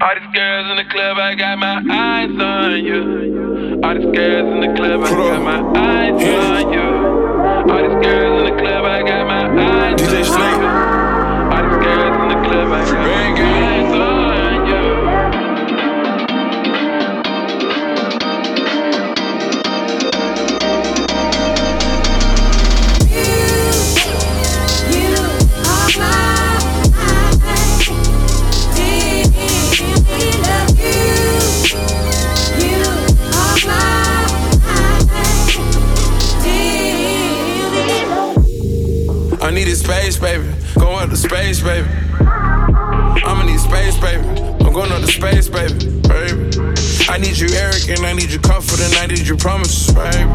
All these girls in the club, I got my eyes on you. All these girls in the club, I got my eyes on you. All these girls in the club, I got my eyes DJ on Snake. you. All these girls in the club, I got my eyes on space, baby. Going to space, baby. I'ma need space, baby. I'm going up to space, baby. baby. I need you, Eric, and I need your comfort, and I need your promises, baby.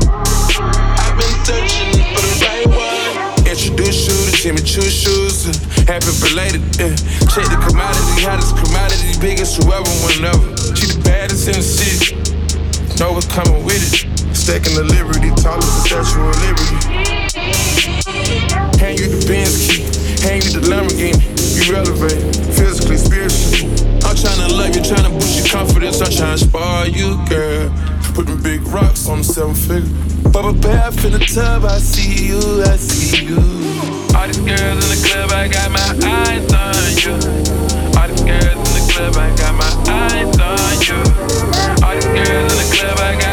I've been searching for the right one. Introduce you to Jimmy Choo shoes. Happy belated. Uh, check the commodity, hottest commodity, biggest whoever, whenever. She the baddest in the city. Know what's coming with it. Stacking the liberty, tallest Statue of Liberty. Hand you the Benz key, hand you the Lamborghini. You relevant, physically, spiritually. I'm tryna love you, tryna boost your confidence. I'm tryna spar you, girl. Putting big rocks on seven figure. Bubba bath in the tub, I see you, I see you. All these girls in the club, I got my eyes on you. All these girls in the club, I got my eyes on you. All these girls in the club, I got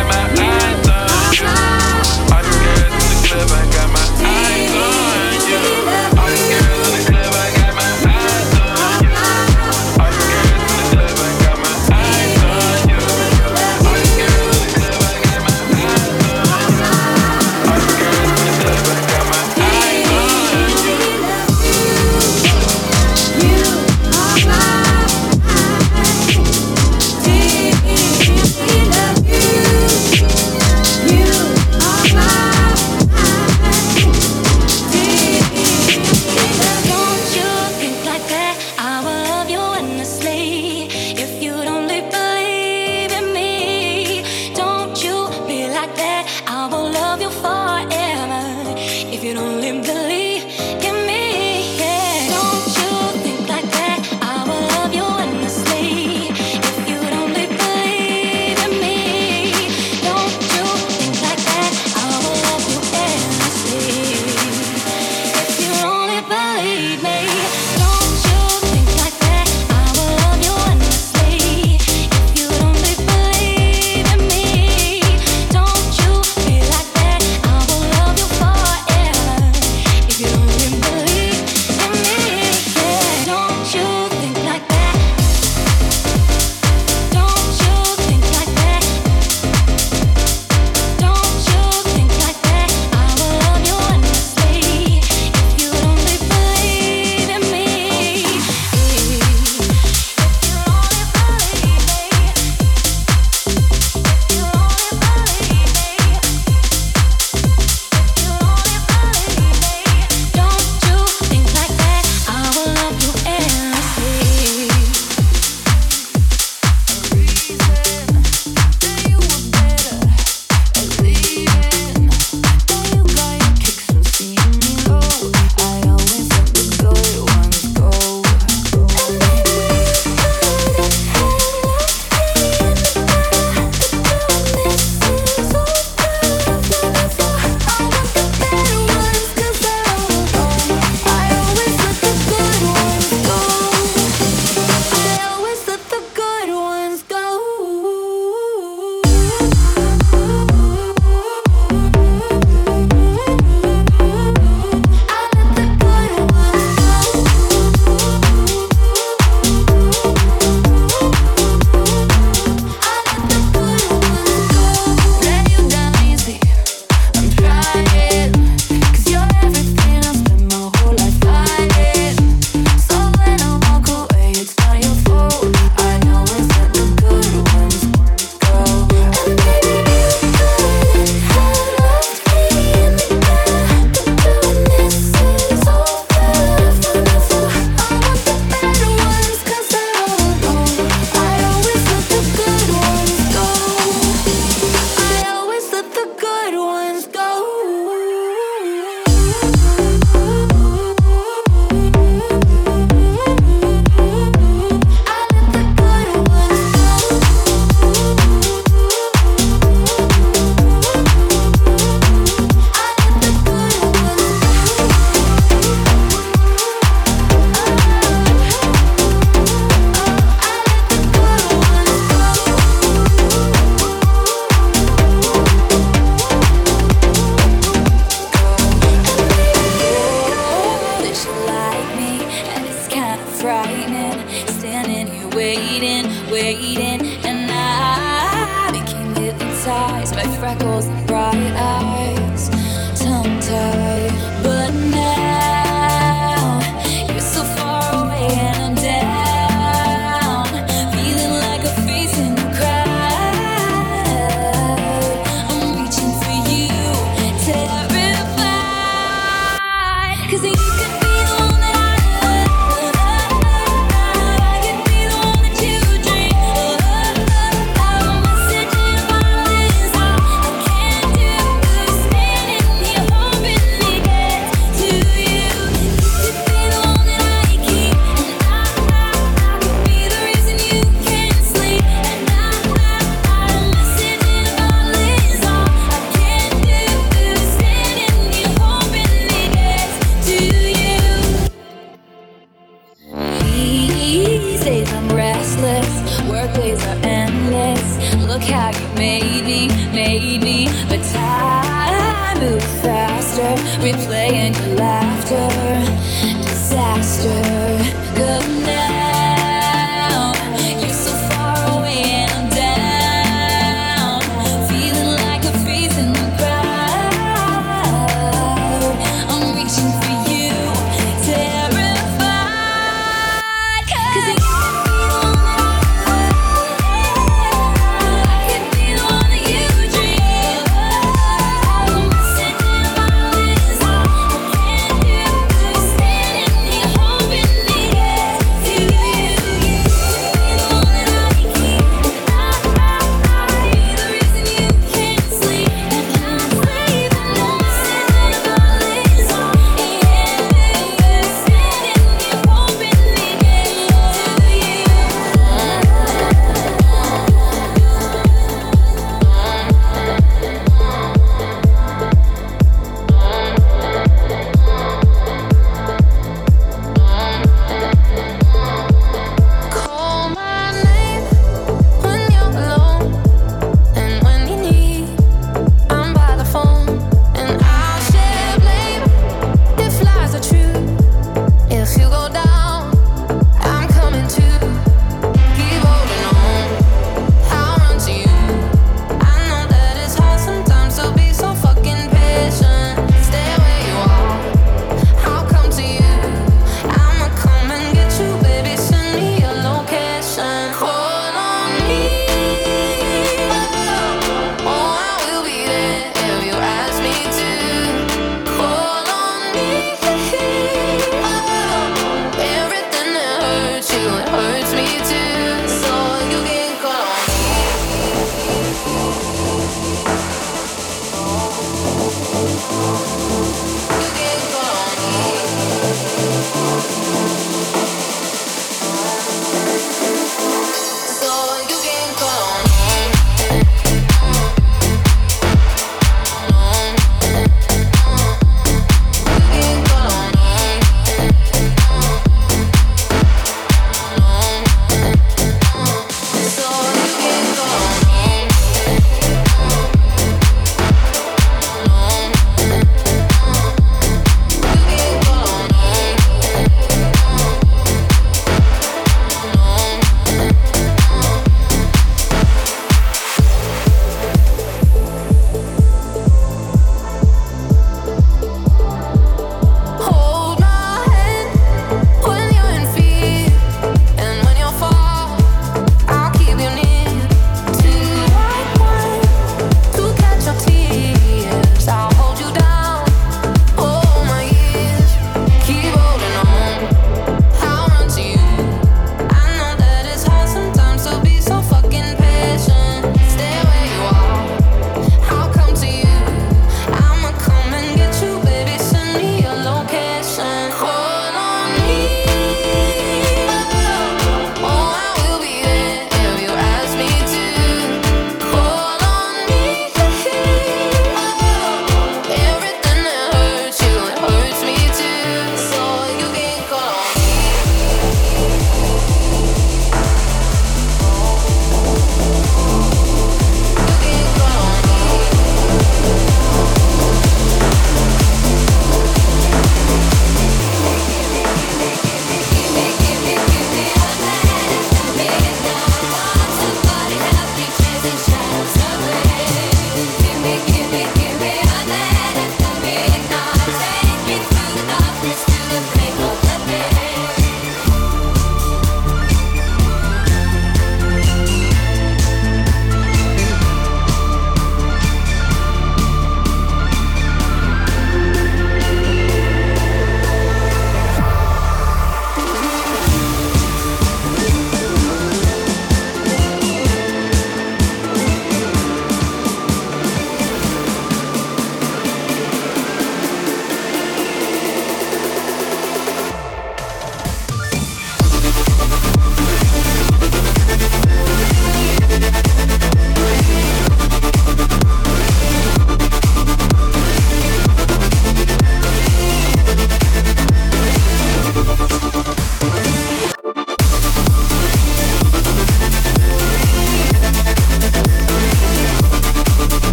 waiting, waiting.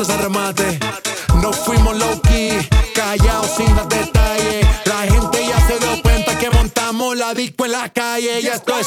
ese remate. No fuimos low key, callados sin dar detalles. La gente ya se dio cuenta que montamos la disco en la calle. Y esto es.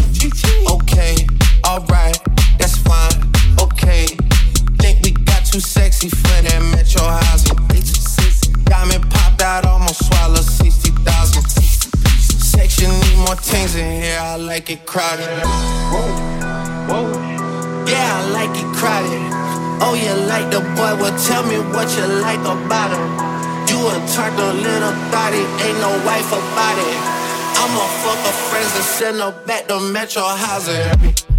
crowded. Yeah, I like it crowded. Oh, you like the boy? Well, tell me what you like about him. You a turtle little thotty, ain't no wife about it. I'ma fuck a friends and send her back to Metro Housing.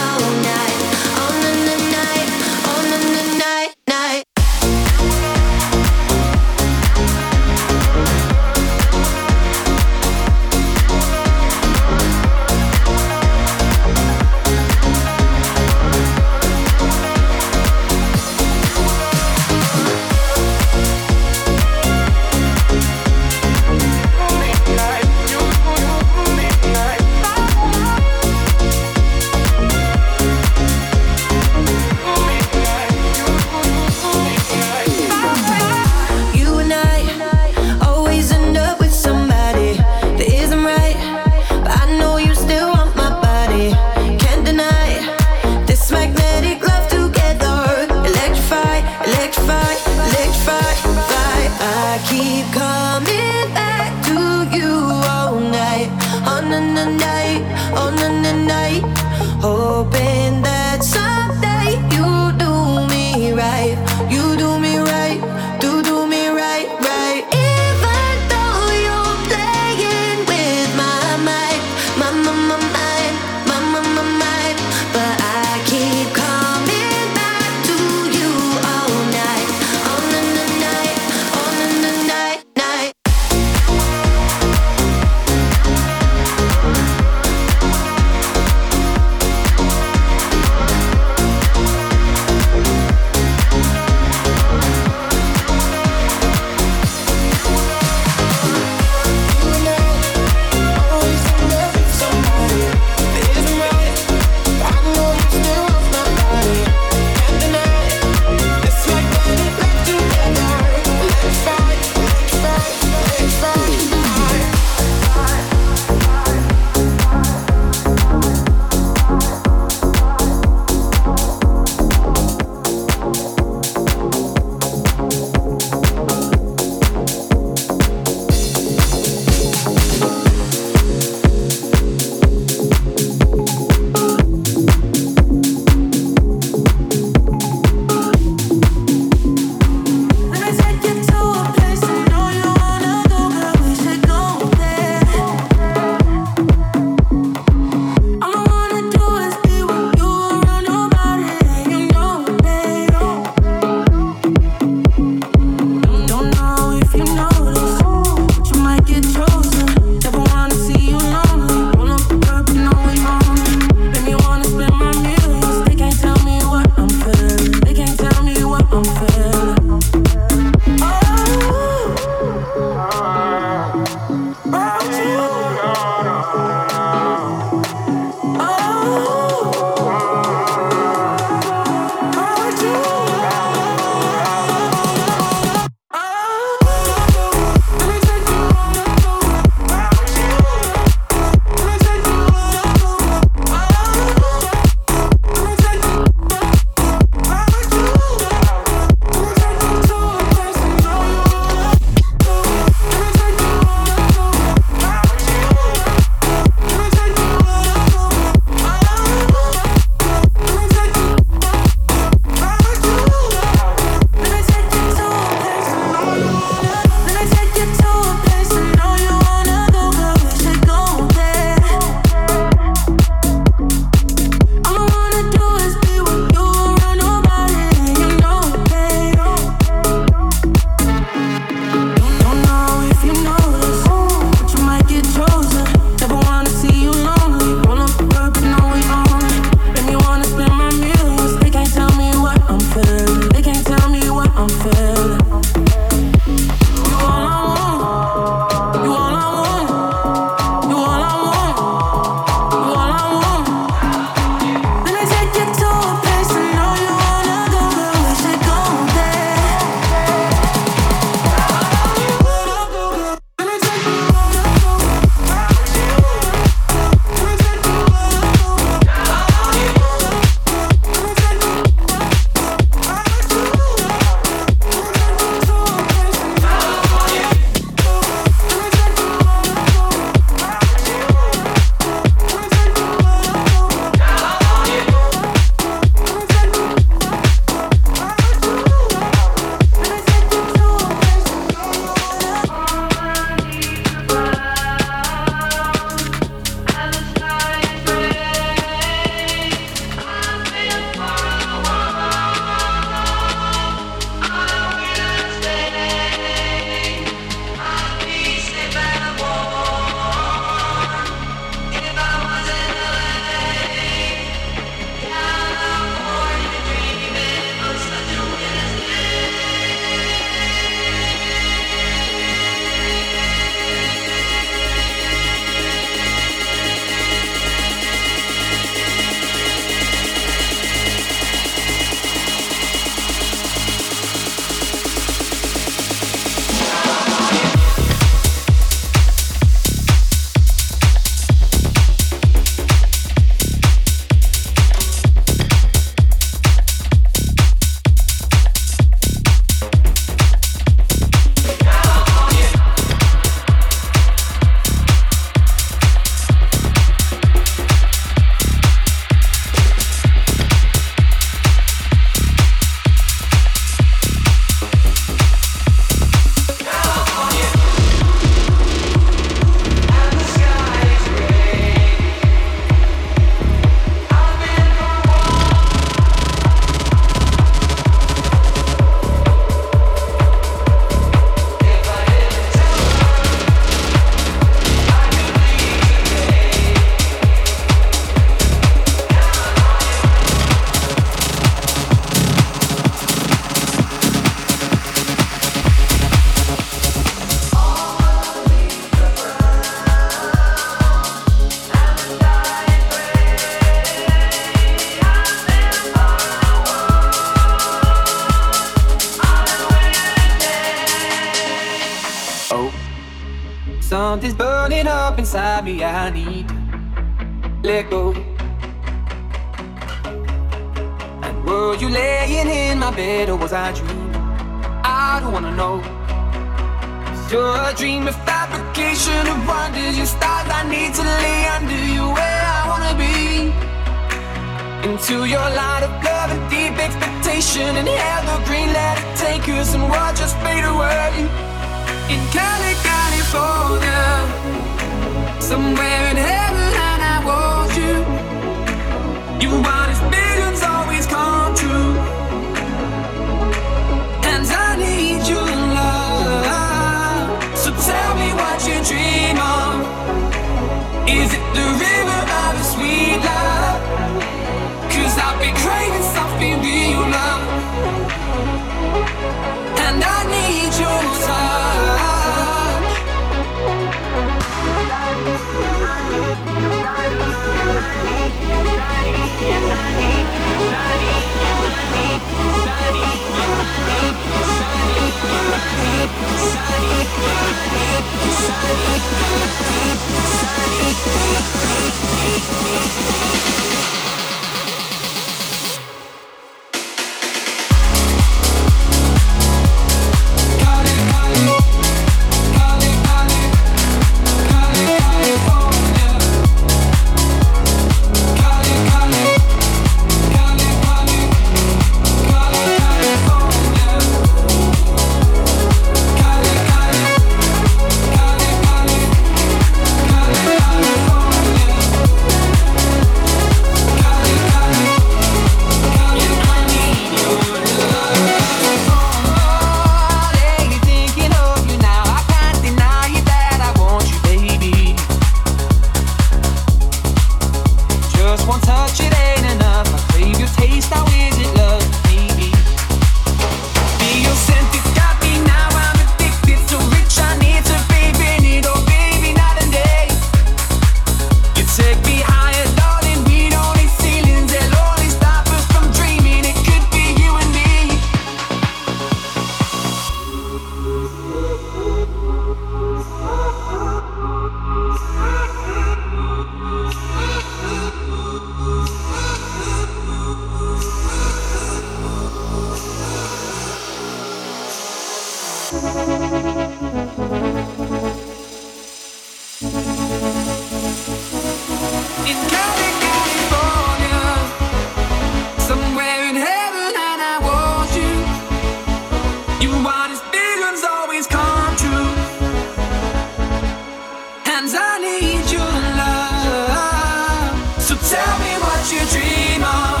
You dream of.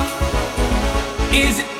Is it